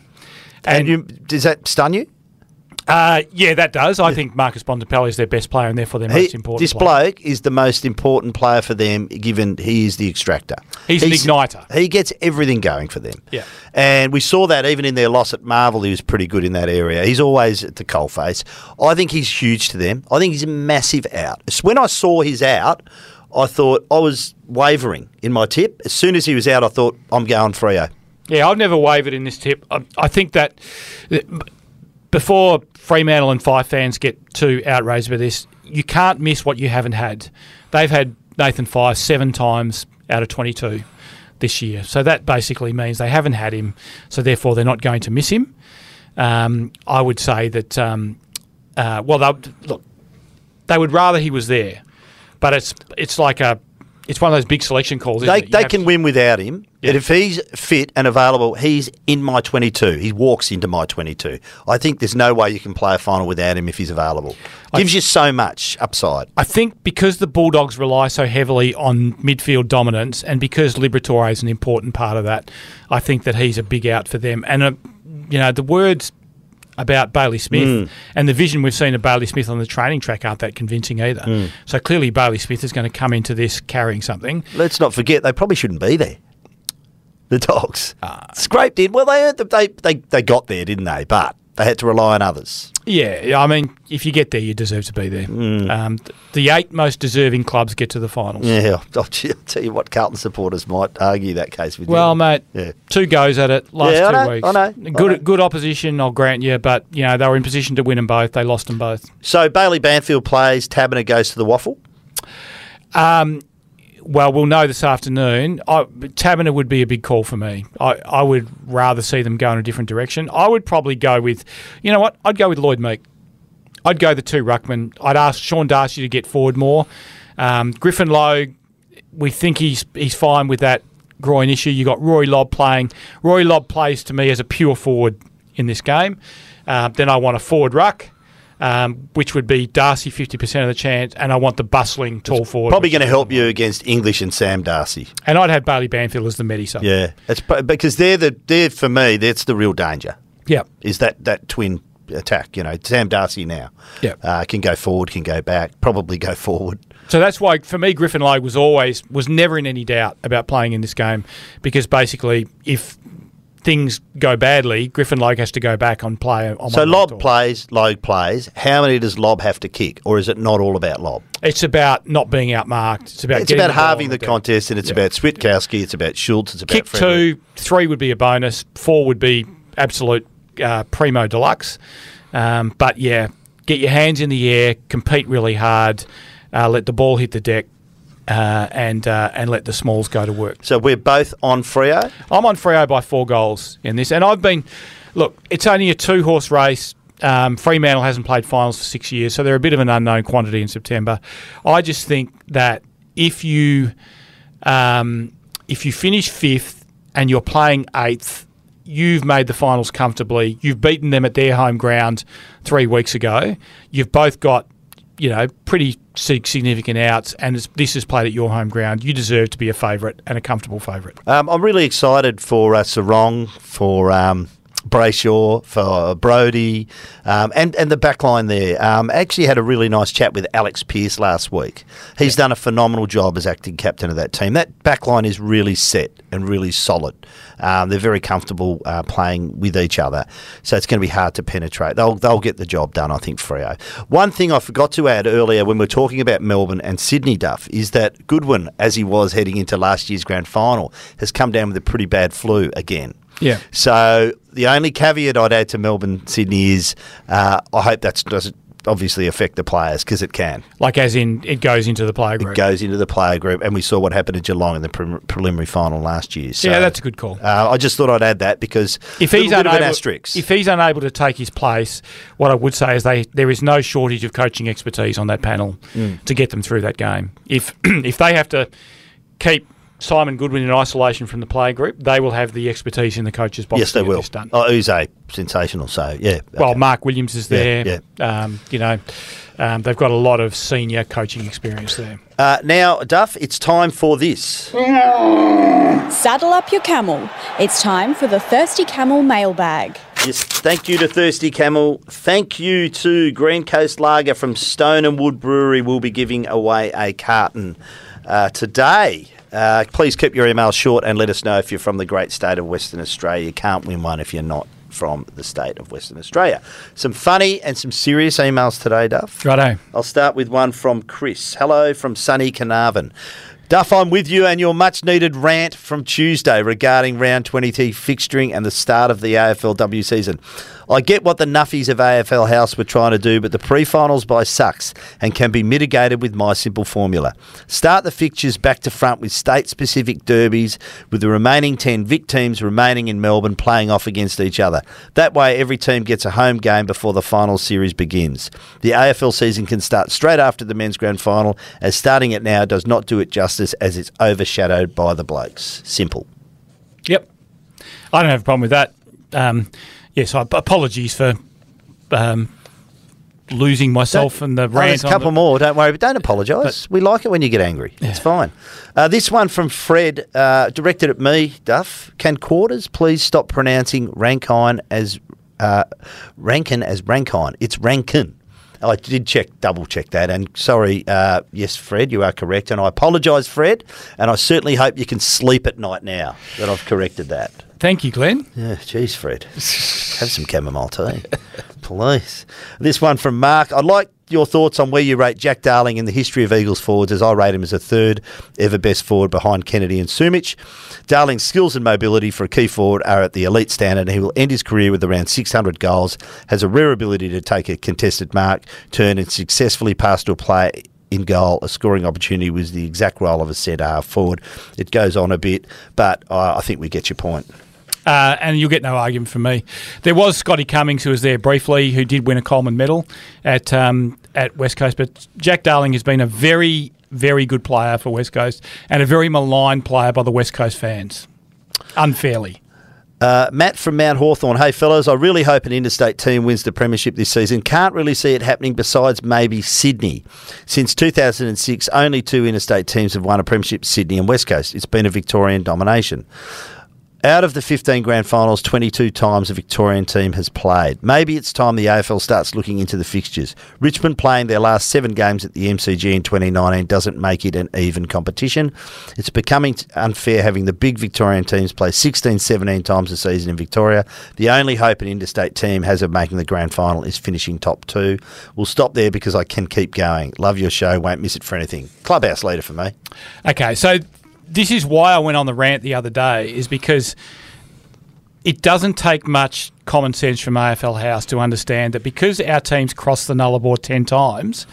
and And- you, does that stun you? Uh, yeah, that does. I think Marcus Bontempelli is their best player and therefore their He- most important. this player. bloke is the most important player for them, given he is the extractor. He's an igniter. He gets everything going for them. Yeah. And we saw that even in their loss at Marvel, he was pretty good in that area. He's always at the coalface. I think he's huge to them. I think he's a massive out. When I saw his out, I thought I was wavering in my tip. As soon as he was out, I thought I'm going Freo. Yeah, I've never wavered in this tip. I, I think that before Fremantle and Fyfe fans get too outraged by this, you can't miss what you haven't had. They've had Nathan Fyfe seven times out of 22 this year. So that basically means they haven't had him, so therefore they're not going to miss him. Um, I would say that, um, uh, well, look, they would rather he was there, but it's it's like a it's one of those big selection calls. Isn't They, it? They can to- win without him, Yeah. but if he's fit and available, he's in my 22. He walks into my 22. I think there's no way you can play a final without him if he's available. Gives you so much upside. I think because the Bulldogs rely so heavily on midfield dominance, and because Liberatore is an important part of that, I think that he's a big out for them. And uh, you know the words about Bailey Smith and the vision we've seen of Bailey Smith on the training track aren't that convincing either. So clearly Bailey Smith is going to come into this carrying something. Let's not forget, they probably shouldn't be there. The dogs. Ah. Scrape did. Well, they, earned the- they, they, they got there, didn't they? But they had to rely on others. Yeah, I mean, if you get there, you deserve to be there. Mm. Um, the eight most deserving clubs get to the finals. Yeah, [LAUGHS] I'll tell you what, Carlton supporters might argue that case with Well, you. Well, mate, Yeah. two goes at it last Yeah, I two know, weeks. I know, I Good, know. good opposition, I'll grant you, but you know they were in position to win them both. They lost them both. So Bailey Banfield plays, Taberner goes to the WAFL. Well, we'll know this afternoon. I, would be a big call for me. I, I would rather see them go in a different direction. I would probably go with, you know what? I'd go with Lloyd Meek. I'd go the two ruckman. I'd ask Sean Darcy to get forward more. Um, Griffin Logue, we think he's he's fine with that groin issue. You got Rory Lobb playing. Rory Lobb plays to me as a pure forward in this game. Uh, then I want a forward ruck. Um, which would be Darcy fifty percent of the chance, and I want the bustling tall forward. Probably going to help you against English and Sam Darcy. and I'd have Bailey Banfield as the medi sub. Yeah, it's because they're the they're for me. That's the real danger. Yeah. Is that that twin attack? You know, Sam Darcy now. Yeah. uh, can go forward, can go back, probably go forward. So that's why, for me, Griffin Logue was always was never in any doubt about playing in this game because basically, if things go badly, Griffin Logue has to go back on play. On So Lobb tour. plays, Logue plays. How many does Lobb have to kick, or is it not all about Lobb? It's about not being outmarked. It's about It's about the halving on the contest, and it's Yeah. about Switkowski. It's about Schultz. It's about Kick Frederick. two, three would be a bonus. Four would be absolute uh, primo deluxe. Um, but yeah, get your hands in the air, compete really hard, uh, let the ball hit the deck, uh, and uh, and let the smalls go to work. So we're both on Freo. I'm on Freo by four goals in this, and I've been. Look, it's only a two horse race. Um, Fremantle hasn't played finals for six years, so they're a bit of an unknown quantity in September. I just think that if you um, if you finish fifth and you're playing eighth, you've made the finals comfortably. You've beaten them at their home ground three weeks ago. You've both got you know pretty sig- significant outs, and this is played at your home ground. You deserve to be a favourite and a comfortable favourite. Um, I'm really excited for uh, Serong, for um, Brayshaw, for Brodie, um, and and the back line there. Um, actually had a really nice chat with Alex Pearce last week. He's done a phenomenal job as acting captain of that team. That back line is really set and really solid. Um, they're very comfortable uh, playing with each other, so it's going to be hard to penetrate. They'll they'll get the job done, I think. Freo. One thing I forgot to add earlier when we were talking about Melbourne and Sydney, Duff, is that Goodwin, as he was heading into last year's grand final, has come down with a pretty bad flu again. Yeah. So the only caveat I'd add to Melbourne Sydney is uh, I hope that doesn't obviously affect the players because it can. Like as in it goes into the player group. It goes into the player group, and we saw what happened to Geelong in the pre- preliminary final last year. So, yeah, that's a good call. Uh, I just thought I'd add that because if he's unable, of an asterisk. if he's unable to take his place, what I would say is they there is no shortage of coaching expertise on that panel Mm. to get them through that game. If [CLEARS THROAT] if they have to keep Simon Goodwin in isolation from the player group, they will have the expertise in the coaches box. yes, they will. This done. Oh, Uze, sensational. So yeah. Well, okay. Mark Williams is Yeah, there. Um, you know, um, they've got a lot of senior coaching experience there. Uh, now, Duff, it's time for this. Saddle up your camel. It's time for the Thirsty Camel mailbag. Yes, thank you to Thirsty Camel. Thank you to Green Coast Lager from Stone and Wood Brewery. We'll be giving away a carton uh, today. Uh, please keep your emails short and let us know if you're from the great state of Western Australia. You can't win one if you're not from the state of Western Australia. Some funny and some serious emails today, Duff. Righto. I'll start with one from Chris. Hello from sunny Carnarvon. Duff, I'm with you and your much needed rant from Tuesday regarding round 20T fixturing and the start of the AFLW season. I get what the nuffies of AFL House were trying to do, but the pre finals bye sucks and can be mitigated with my simple formula. Start the fixtures back to front with state specific derbies, with the remaining 10 Vic teams remaining in Melbourne playing off against each other. That way, every team gets a home game before the final series begins. The AFL season can start straight after the men's grand final, as starting it now does not do it justice as it's overshadowed by the blokes. Simple. Yep. I don't have a problem with that. Um, yes, I, apologies for um, losing myself and the Oh, rant. there's a couple more. Don't worry, but don't apologise. We like it when you get angry. It's fine. Uh, this one from Fred, uh, directed at me, Duff. Can quarters please stop pronouncing Rankine as uh, Rankin as Rankine? It's Rankin. I did check, double check that, and sorry, uh, yes, Fred, you are correct, and I apologise, Fred, and I certainly hope you can sleep at night now that I've corrected that. Thank you, Glenn. Yeah, geez, Fred. [LAUGHS] Have some chamomile tea. Please. This one from Mark. I'd like your thoughts on where you rate Jack Darling in the history of Eagles forwards, as I rate him as a third ever best forward behind Kennedy and Sumich. Darling's skills and mobility for a key forward are at the elite standard, and he will end his career with around 600 goals, has a rare ability to take a contested mark, turn and successfully pass to a player in goal, a scoring opportunity was the exact role of a centre half forward. It goes on a bit, but uh, I think we get your point. Uh, and you'll get no argument from me. There was Scotty Cummings who was there briefly, who did win a Coleman medal at um, at West Coast. But Jack Darling has been a very, very good player for West Coast and a very maligned player by the West Coast fans, unfairly. Uh, Matt from Mount Hawthorn. Hey, fellas, I really hope an interstate team wins the Premiership this season. Can't really see it happening besides maybe Sydney. Since 2006, only two interstate teams have won a Premiership, Sydney and West Coast. It's been a Victorian domination. Out of the 15 grand finals, 22 times a Victorian team has played. Maybe it's time the AFL starts looking into the fixtures. Richmond playing their last seven games at the MCG in 2019 doesn't make it an even competition. It's becoming unfair having the big Victorian teams play 16, 17 times a season in Victoria. The only hope an interstate team has of making the grand final is finishing top two. We'll stop there because I can keep going. Love your show, won't miss it for anything. Clubhouse leader for me. Okay, so this is why I went on the rant the other day, is because it doesn't take much common sense from AFL House to understand that because our teams cross the Nullarbor 10 times,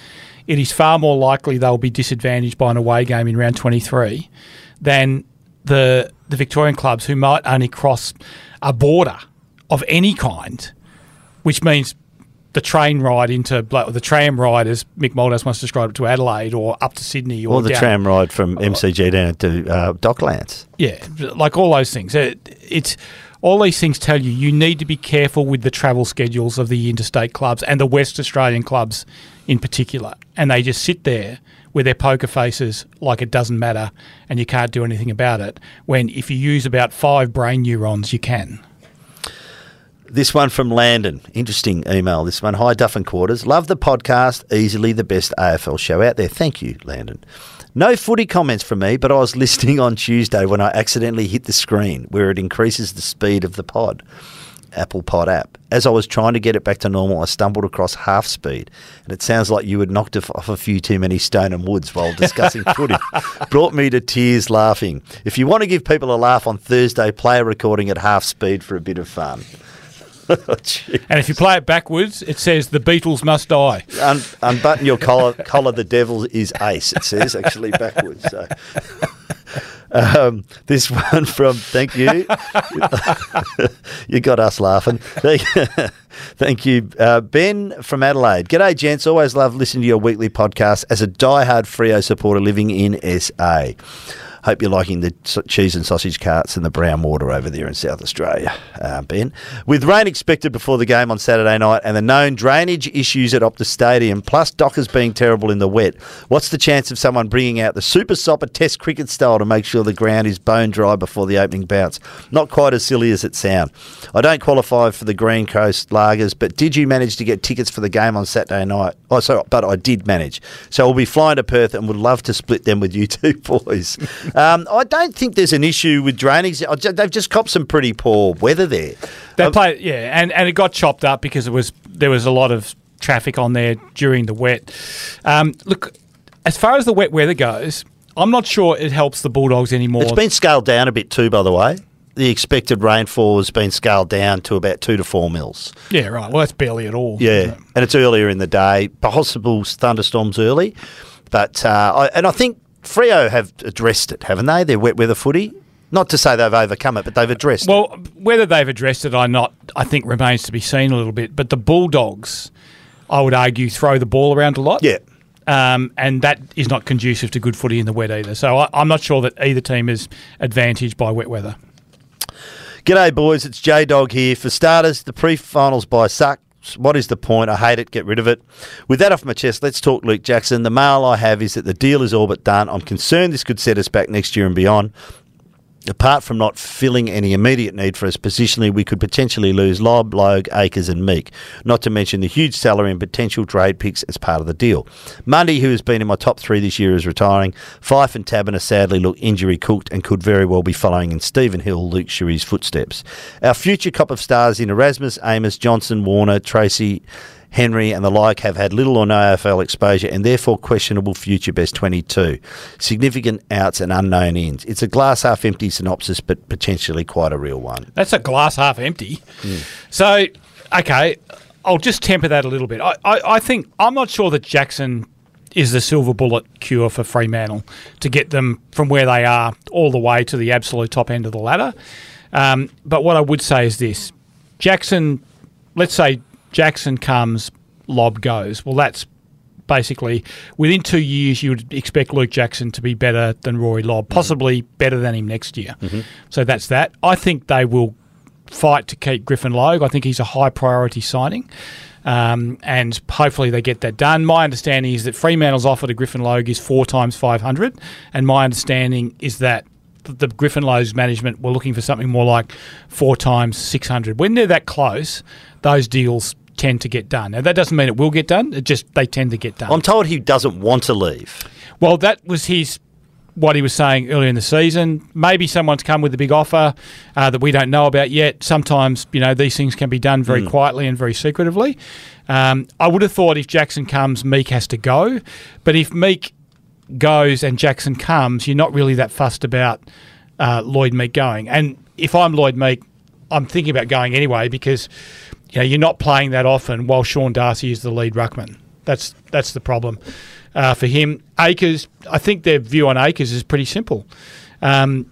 it is far more likely they'll be disadvantaged by an away game in round 23 than the, the Victorian clubs who might only cross a border of any kind, which means the train ride into the tram ride, as Mick Malthouse once described it, to Adelaide or up to Sydney or, Or the down- tram ride from MCG down to uh, Docklands. yeah, like all those things. It, it's all these things tell you you need to be careful with the travel schedules of the interstate clubs and the West Australian clubs in particular. And they just sit there with their poker faces like it doesn't matter and you can't do anything about it. When if you use about five brain neurons, you can. This one from Landon. Interesting email. This one. Hi, Duff and Quarters. Love the podcast. Easily the best AFL show out there. Thank you, Landon. No footy comments from me, but I was [LAUGHS] listening on Tuesday when I accidentally hit the screen where it increases the speed of the pod. Apple Pod app. As I was trying to get it back to normal, I stumbled across half speed, and it sounds like you had knocked off a few too many stone and woods while discussing [LAUGHS] footy. Brought me to tears laughing. If you want to give people a laugh on Thursday, play a recording at half speed for a bit of fun. [LAUGHS] And if you play it backwards, it says the Beatles must die. Un- unbutton your collar. Collar the devil is ace. It says actually backwards. So. Um, this one from thank you. [LAUGHS] you got us laughing. Thank, [LAUGHS] thank you, uh, Ben from Adelaide. G'day, gents. Always love listening to your weekly podcast as a diehard Freo supporter living in SA. Hope you're liking the cheese and sausage carts and the brown water over there in South Australia, uh, Ben. With rain expected before the game on Saturday night and the known drainage issues at Optus Stadium, plus Dockers being terrible in the wet, what's the chance of someone bringing out the Super Sopper Test cricket style to make sure the ground is bone dry before the opening bounce? Not quite as silly as it sounds. I don't qualify for the Green Coast Lagers, but did you manage to get tickets for the game on Saturday night? Oh, sorry, but I did manage. So we'll be flying to Perth and would love to split them with you [LAUGHS] two boys. Um, I don't think there's an issue with drainage. They've just copped some pretty poor weather there. They Um, play, yeah, and, and it got chopped up because it was there was a lot of traffic on there during the wet. Um, look, as far as the wet weather goes, I'm not sure it helps the Bulldogs anymore. It's been scaled down a bit too, by the way. The expected rainfall has been scaled down to about two to four mils. yeah, right. Well, that's barely at all. Yeah, and it's earlier in the day. Possible thunderstorms early, but uh, I, and I think Freo have addressed it, haven't they? Their wet weather footy. Not to say they've overcome it, but they've addressed it. Well, whether they've addressed it or not, I think remains to be seen a little bit. But the Bulldogs, I would argue, throw the ball around a lot. Yeah. Um, and that is not conducive to good footy in the wet either. So I, I'm not sure that either team is advantaged by wet weather. G'day, boys. It's J Dog here. For starters, the pre-finals bye suck. What is the point? I hate it. Get rid of it. With that off my chest, let's talk Luke Jackson. The mail I have is that the deal is all but done. I'm concerned this could set us back next year and beyond. Apart from not filling any immediate need for us positionally, we could potentially lose Lob, Logue, Acres, and Meek. Not to mention the huge salary and potential trade picks as part of the deal. Mundy, who has been in my top three this year, is retiring. Fyfe and Taberner sadly look injury cooked and could very well be following in Stephen Hill, Luke Shuey's footsteps. Our future cop of stars in Erasmus, Amiss, Johnson, Worner, Treacy, Henry and the like have had little or no AFL exposure and therefore questionable future best 22. Significant outs and unknown ends. It's a glass half empty synopsis, but potentially quite a real one. That's a glass half empty. So, okay, I'll just temper that a little bit. I, I, I think I'm not sure that Jackson is the silver bullet cure for Fremantle to get them from where they are all the way to the absolute top end of the ladder. Um, but what I would say is this Jackson, let's say Jackson comes, Lob goes. Well, that's basically within two years you would expect Luke Jackson to be better than Rory Lobb, possibly better than him next year. So that's that. I think they will fight to keep Griffin Logue. I think he's a high priority signing. Um, and hopefully they get that done. My understanding is that Fremantle's offer to Griffin Logue is four times 500. And my understanding is that the Griffin Logue's management were looking for something more like four times 600. When they're that close, those deals tend to get done. Now, that doesn't mean it will get done. It just, they tend to get done. I'm told he doesn't want to leave. Well, that was his what he was saying earlier in the season. Maybe someone's come with a big offer uh, that we don't know about yet. Sometimes, you know, these things can be done very quietly and very secretively. Um, I would have thought if Jackson comes, Meek has to go. But if Meek goes and Jackson comes, you're not really that fussed about uh, Lloyd Meek going. And if I'm Lloyd Meek, I'm thinking about going anyway because you know you're not playing that often while Sean Darcy is the lead ruckman. That's that's the problem uh, for him. Acres, I think their view on Acres is pretty simple. Um,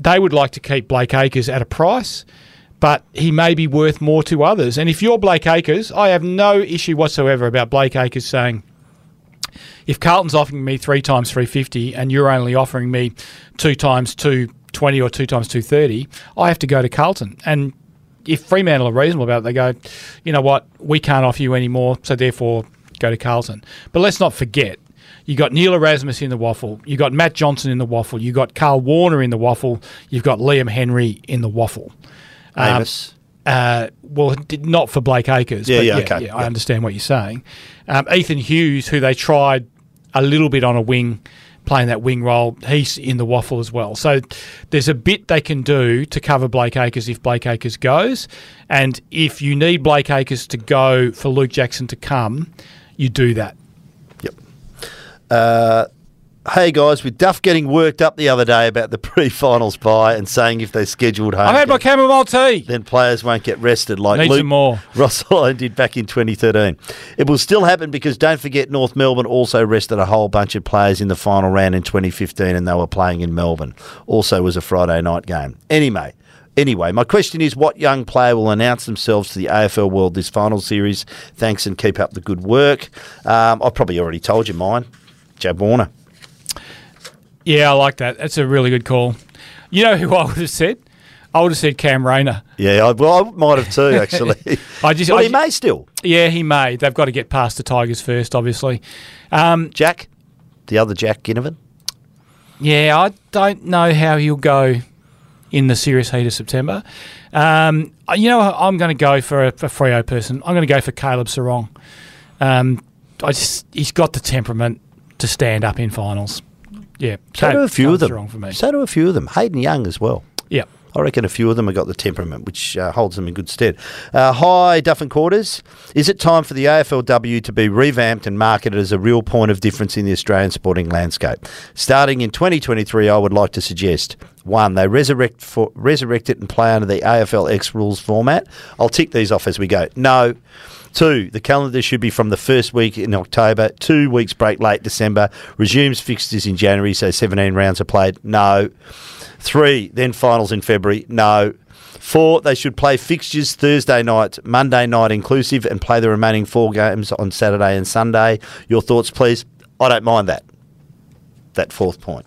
they would like to keep Blake Acres at a price, but he may be worth more to others. And if you're Blake Acres, I have no issue whatsoever about Blake Acres saying, if Carlton's offering me three times 350 and you're only offering me two times 220 or two times 230, I have to go to Carlton. And if Fremantle are reasonable about it, they go, you know what, we can't offer you any more, so therefore go to Carlton. But let's not forget, you got Neil Erasmus in the WAFL, you got Matt Johnson in the WAFL, you got Karl Worner in the WAFL, you've got Liam Henry in the WAFL. Um, uh, well, not for Blake Acres. Yeah, but yeah, yeah, okay, yeah, I understand what you're saying. Um, Ethan Hughes, who they tried a little bit on a wing, playing that wing role, he's in the WAFL as well. So there's a bit they can do to cover Blake Acres if Blake Acres goes. And if you need Blake Acres to go for Luke Jackson to come, you do that. Uh, Hey guys, with Duff getting worked up the other day about the [LAUGHS] pre-finals bye and saying if they scheduled home, I've had my chamomile tea. then players won't get rested like Need Luke more. [LAUGHS] Russell did back in 2013. It will still happen because don't forget North Melbourne also rested a whole bunch of players in the final round in 2015 and they were playing in Melbourne. Also was a Friday night game. Anyway, anyway, my question is what young player will announce themselves to the AFL world this final series? Thanks and keep up the good work. Um, I've probably already told you mine. Jab Warner. Yeah, I like that. That's a really good call. You know who I would have said? I would have said Cam Rayner. Yeah, I, well, I might have too, actually. [LAUGHS] I just, well, I he may still. Yeah, he may. They've got to get past the Tigers first, obviously. Um, Jack, the other Jack Ginnivan. yeah, I don't know how he'll go in the serious heat of September. Um, you know, I'm going to go for a, a Freo person. I'm going to go for Caleb Serong. Um, I just he's got the temperament to stand up in finals. Yeah, So do a few of them. For me. So do a few of them. Hayden Young as well. Yeah, I reckon a few of them have got the temperament, which uh, holds them in good stead. Uh, hi, Duff and Quarters. Is it time for the AFLW to be revamped and marketed as a real point of difference in the Australian sporting landscape? Starting in 2023, I would like to suggest one, they resurrect for, resurrect it and play under the AFLX rules format. I'll tick these off as we go. No. Two, the calendar should be from the first week in October, two weeks break late December, resumes fixtures in January, so 17 rounds are played. No. Three, then finals in February. No. Four, they should play fixtures Thursday night, Monday night inclusive, and play the remaining four games on Saturday and Sunday. Your thoughts, please? I don't mind that. That fourth point.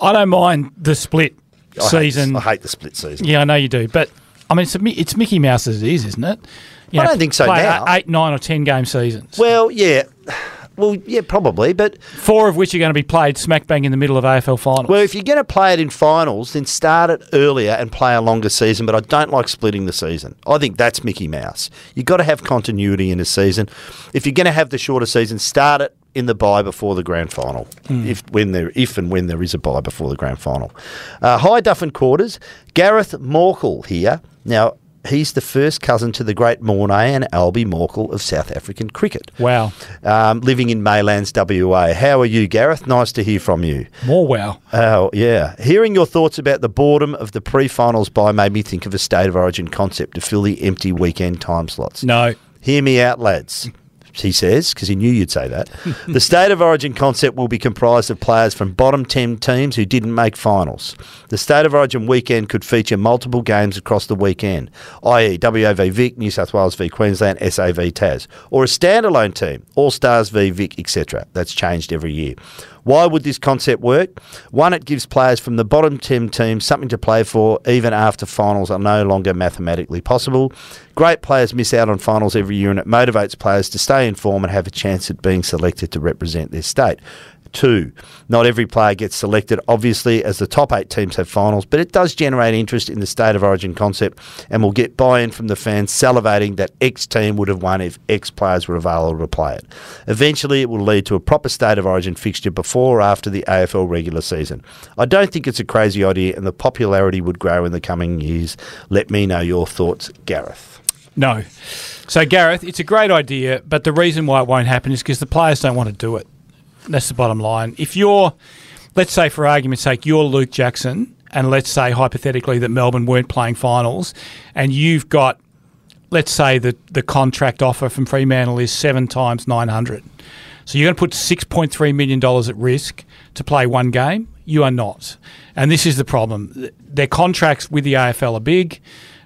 I don't mind the split I season. Hate, I hate the split season. Yeah, I know you do, but I mean, it's, it's Mickey Mouse as it is, isn't it? You I don't think so play now. Eight, nine, or ten game seasons. Well, yeah. Well, yeah, probably. But Four of which are going to be played smack bang in the middle of AFL finals. well, if you're going to play it in finals, then start it earlier and play a longer season. But I don't like splitting the season. I think that's Mickey Mouse. You've got to have continuity in a season. If you're going to have the shorter season, start it in the bye before the grand final. If when there, if and when there is a bye before the grand final. Uh, hi, Duff and Quarters. Gareth Morkel here. Now. He's the first cousin to the great Morné and Albie Morkel of South African cricket wow, um, living in Maylands, WA. How are you, Gareth? Nice to hear from you. more wow. Oh, yeah. Hearing your thoughts about the boredom of the pre finals bye made me think of a state of origin concept to fill the empty weekend time slots. No, Hear me out, lads. He says, because he knew you'd say that. [LAUGHS] the state of origin concept will be comprised of players from bottom 10 teams who didn't make finals. The state of origin weekend could feature multiple games across the weekend, i.e., WA v Vic, New South Wales v Queensland, SAV v Tas, or a standalone team, All Stars v Vic, etc. That's changed every year. Why would this concept work? One, it gives players from the bottom 10 teams something to play for even after finals are no longer mathematically possible. Great players miss out on finals every year and it motivates players to stay in form and have a chance at being selected to represent their state. Two, not every player gets selected, obviously, as the top eight teams have finals, but it does generate interest in the state of origin concept and will get buy in from the fans salivating that X team would have won if X players were available to play it. Eventually, it will lead to a proper state of origin fixture before or after the AFL regular season. I don't think it's a crazy idea and the popularity would grow in the coming years. Let me know your thoughts, Gareth. no. So Gareth, it's a great idea, but the reason why it won't happen is because the players don't want to do it. That's the bottom line. If you're, let's say for argument's sake, you're Luke Jackson, and let's say hypothetically that Melbourne weren't playing finals, and you've got, let's say that the contract offer from Fremantle is seven times nine hundred. So you're going to put six point three million dollars at risk to play one game. You are not, and this is the problem. Their contracts with the AFL are big.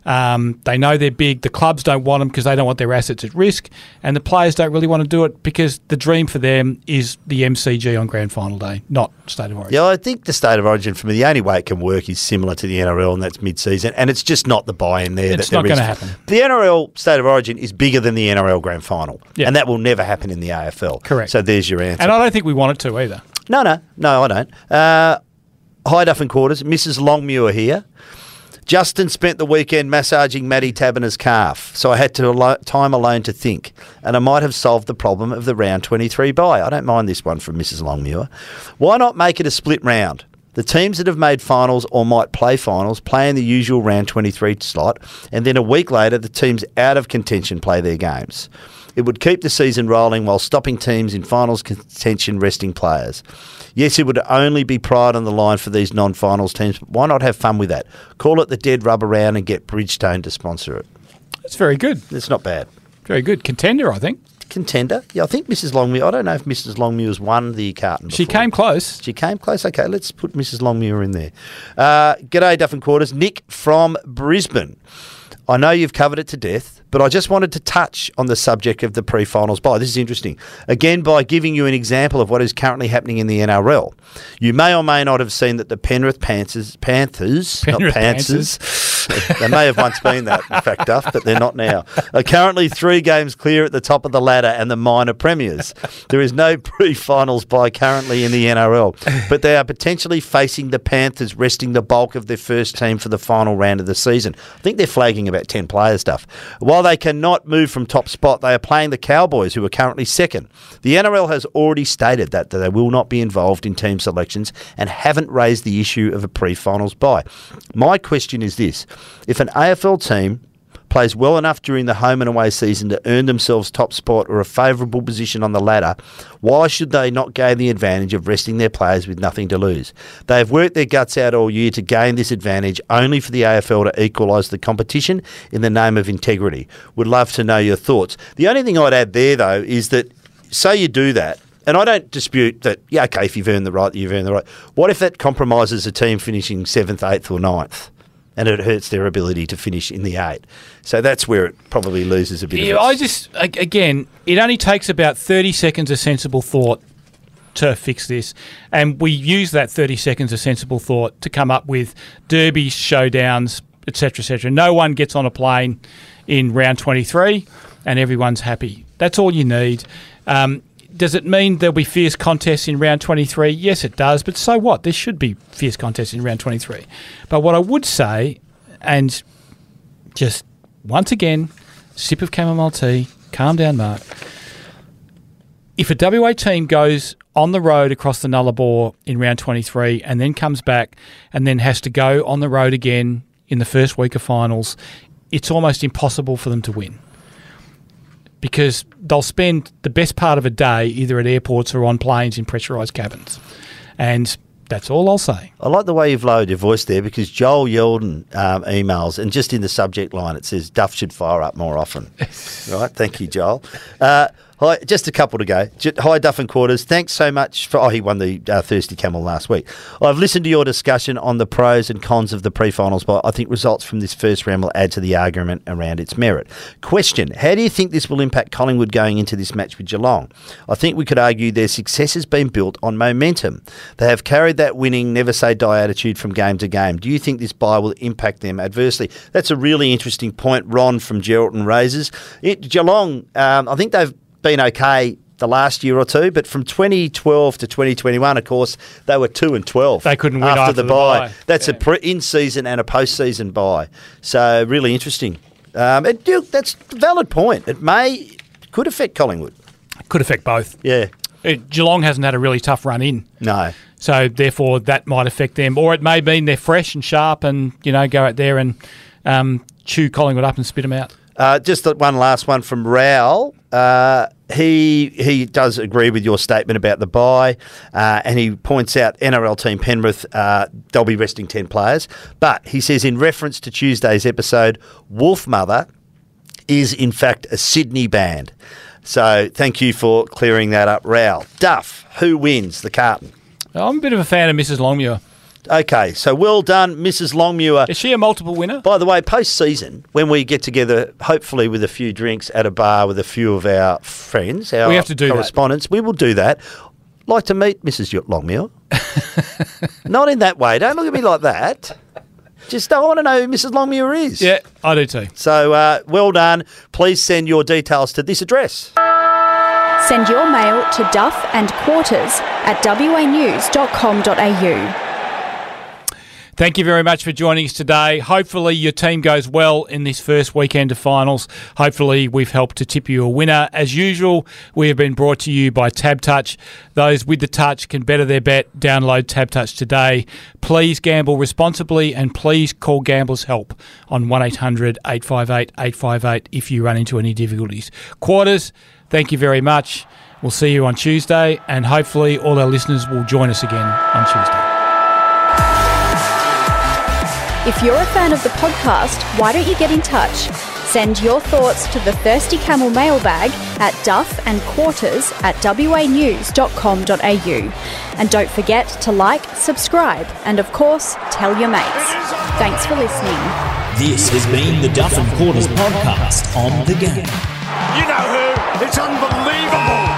Um, they know they're big. The clubs don't want them because they don't want their assets at risk, and the players don't really want to do it because the dream for them is the MCG on Grand Final day, not State of Origin. Yeah, I think the state of origin for me, the only way it can work is similar to the NRL, and that's mid-season, and it's just not the buy-in there. It's that not there is. gonna happen. The NRL state of origin is bigger than the NRL grand final, Yeah. and that will never happen in the AFL. Correct. So there's your answer. And I don't think we want it to either. no, no, no, I don't. Uh, hi, Duff and Quarters. Mrs. Longmuir here. Justin spent the weekend massaging Matty Taberner's calf, so I had to alo- time alone to think, and I might have solved the problem of the round 23 bye. I don't mind this one from Mrs. Longmuir. Why not make it a split round? The teams that have made finals or might play finals play in the usual round 23 slot, and then a week later, the teams out of contention play their games. It would keep the season rolling while stopping teams in finals contention resting players. Yes, it would only be pride on the line for these non finals teams, but why not have fun with that? Call it the dead rubber round and get Bridgestone to sponsor it. It's very good. It's not bad. Very good. Contender, I think. Contender? Yeah, I think Mrs. Longmuir, I don't know if Mrs. Longmuir's won the carton. She came close. She came close. Okay, let's put Mrs. Longmuir in there. Uh, g'day, Duff and Quarters. Nick from Brisbane. I know you've covered it to death, but I just wanted to touch on the subject of the pre finals bye. This is interesting. Again, by giving you an example of what is currently happening in the NRL. You may or may not have seen that the Penrith Panthers, Panthers, Penrith not Panthers, [LAUGHS] They may have once been that, in fact, Duff, but they're not now. Are currently three games clear at the top of the ladder and the minor premiers. There is no pre-finals bye currently in the NRL, but they are potentially facing the Panthers, resting the bulk of their first team for the final round of the season. I think they're flagging about ten players, Duff. While they cannot move from top spot, they are playing the Cowboys, who are currently second. The NRL has already stated that they will not be involved in team selections and haven't raised the issue of a pre-finals bye. My question is this: If an AFL team plays well enough during the home and away season to earn themselves top spot or a favourable position on the ladder, why should they not gain the advantage of resting their players with nothing to lose? They have worked their guts out all year to gain this advantage, only for the AFL to equalise the competition in the name of integrity. Would love to know your thoughts. The only thing I'd add there, though, is that say you do that. And I don't dispute that, yeah, okay, if you've earned the right, you've earned the right. What if that compromises a team finishing seventh, eighth, or ninth? And it hurts their ability to finish in the eight. So that's where it probably loses a bit. Yeah, I just again, it only takes about thirty seconds of sensible thought to fix this, and we use that thirty seconds of sensible thought to come up with derbies, showdowns, etc., etc. No one gets on a plane in round twenty-three, and everyone's happy. That's all you need. Um, does it mean there'll be fierce contests in round 23? Yes, it does, but so what? There should be fierce contests in round 23. But what I would say, and just once again, sip of chamomile tea, calm down, Mark. If a WA team goes on the road across the Nullarbor in round 23 and then comes back and then has to go on the road again in the first week of finals, it's almost impossible for them to win because they'll spend the best part of a day either at airports or on planes in pressurised cabins. And that's all I'll say. I like the way you've lowered your voice there because Joel Yeldon um, emails, and just in the subject line it says Duff should fire up more often. [LAUGHS] right, thank you, Joel. Uh, hi, just a couple to go. Hi, Duff and Quarters. Thanks so much for. Oh, he won the uh, Thirsty Camel last week. I've listened to your discussion on the pros and cons of the pre-finals, but I think results from this first round will add to the argument around its merit. Question: How do you think this will impact Collingwood going into this match with Geelong? I think we could argue their success has been built on momentum. They have carried that winning, never say die attitude from game to game. Do you think this bye will impact them adversely? That's a really interesting point. Ron from Geraldton raises it. Geelong, um, I think they've been okay the last year or two, but from 2012 to 2021, of course, they were two and 12. They couldn't win after the, the bye. bye. That's a pre- in season and a post season bye. So really interesting. Um, it, do- that's a valid point. It may could affect Collingwood. Could affect both. Yeah. Uh, Geelong hasn't had a really tough run in. No. So therefore, that might affect them, or it may mean they're fresh and sharp, and you know go out there and um, chew Collingwood up and spit them out. Uh, just one last one from Raoul. Uh, he he does agree with your statement about the bye, uh, and he points out NRL team Penrith uh, they'll be resting ten players, but he says in reference to Tuesday's episode, Wolfmother is in fact a Sydney band. So thank you for clearing that up, Raoul. Duff, who wins the carton? I'm a bit of a fan of Mrs. Longmuir. Okay, so well done, Mrs. Longmuir. Is she a multiple winner? By the way, post season, when we get together, hopefully with a few drinks at a bar with a few of our friends, our We have to do that. we will do that. Like to meet Mrs. Y- Longmuir. [LAUGHS] Not in that way. Don't look at me like that. Just I want to know who Mrs. Longmuir is. Yeah, I do too. So uh, well done. Please send your details to this address. Send your mail to duff and quarters at wanews.com.au. Thank you very much for joining us today. Hopefully, your team goes well in this first weekend of finals. Hopefully, we've helped to tip you a winner. As usual, we have been brought to you by TABtouch. Those with the touch can better their bet. Download TABtouch today. Please gamble responsibly and please call Gamblers Help on 1800 858 858 if you run into any difficulties. Quarters, thank you very much. We'll see you on Tuesday, and hopefully, all our listeners will join us again on Tuesday. If you're a fan of the podcast, why don't you get in touch? Send your thoughts to the Thirsty Camel mailbag at duff and quarters at wanews.com.au. And don't forget to like, subscribe, and of course, tell your mates. Thanks for listening. This has been the Duff and Quarters podcast on the game. You know who? It's unbelievable.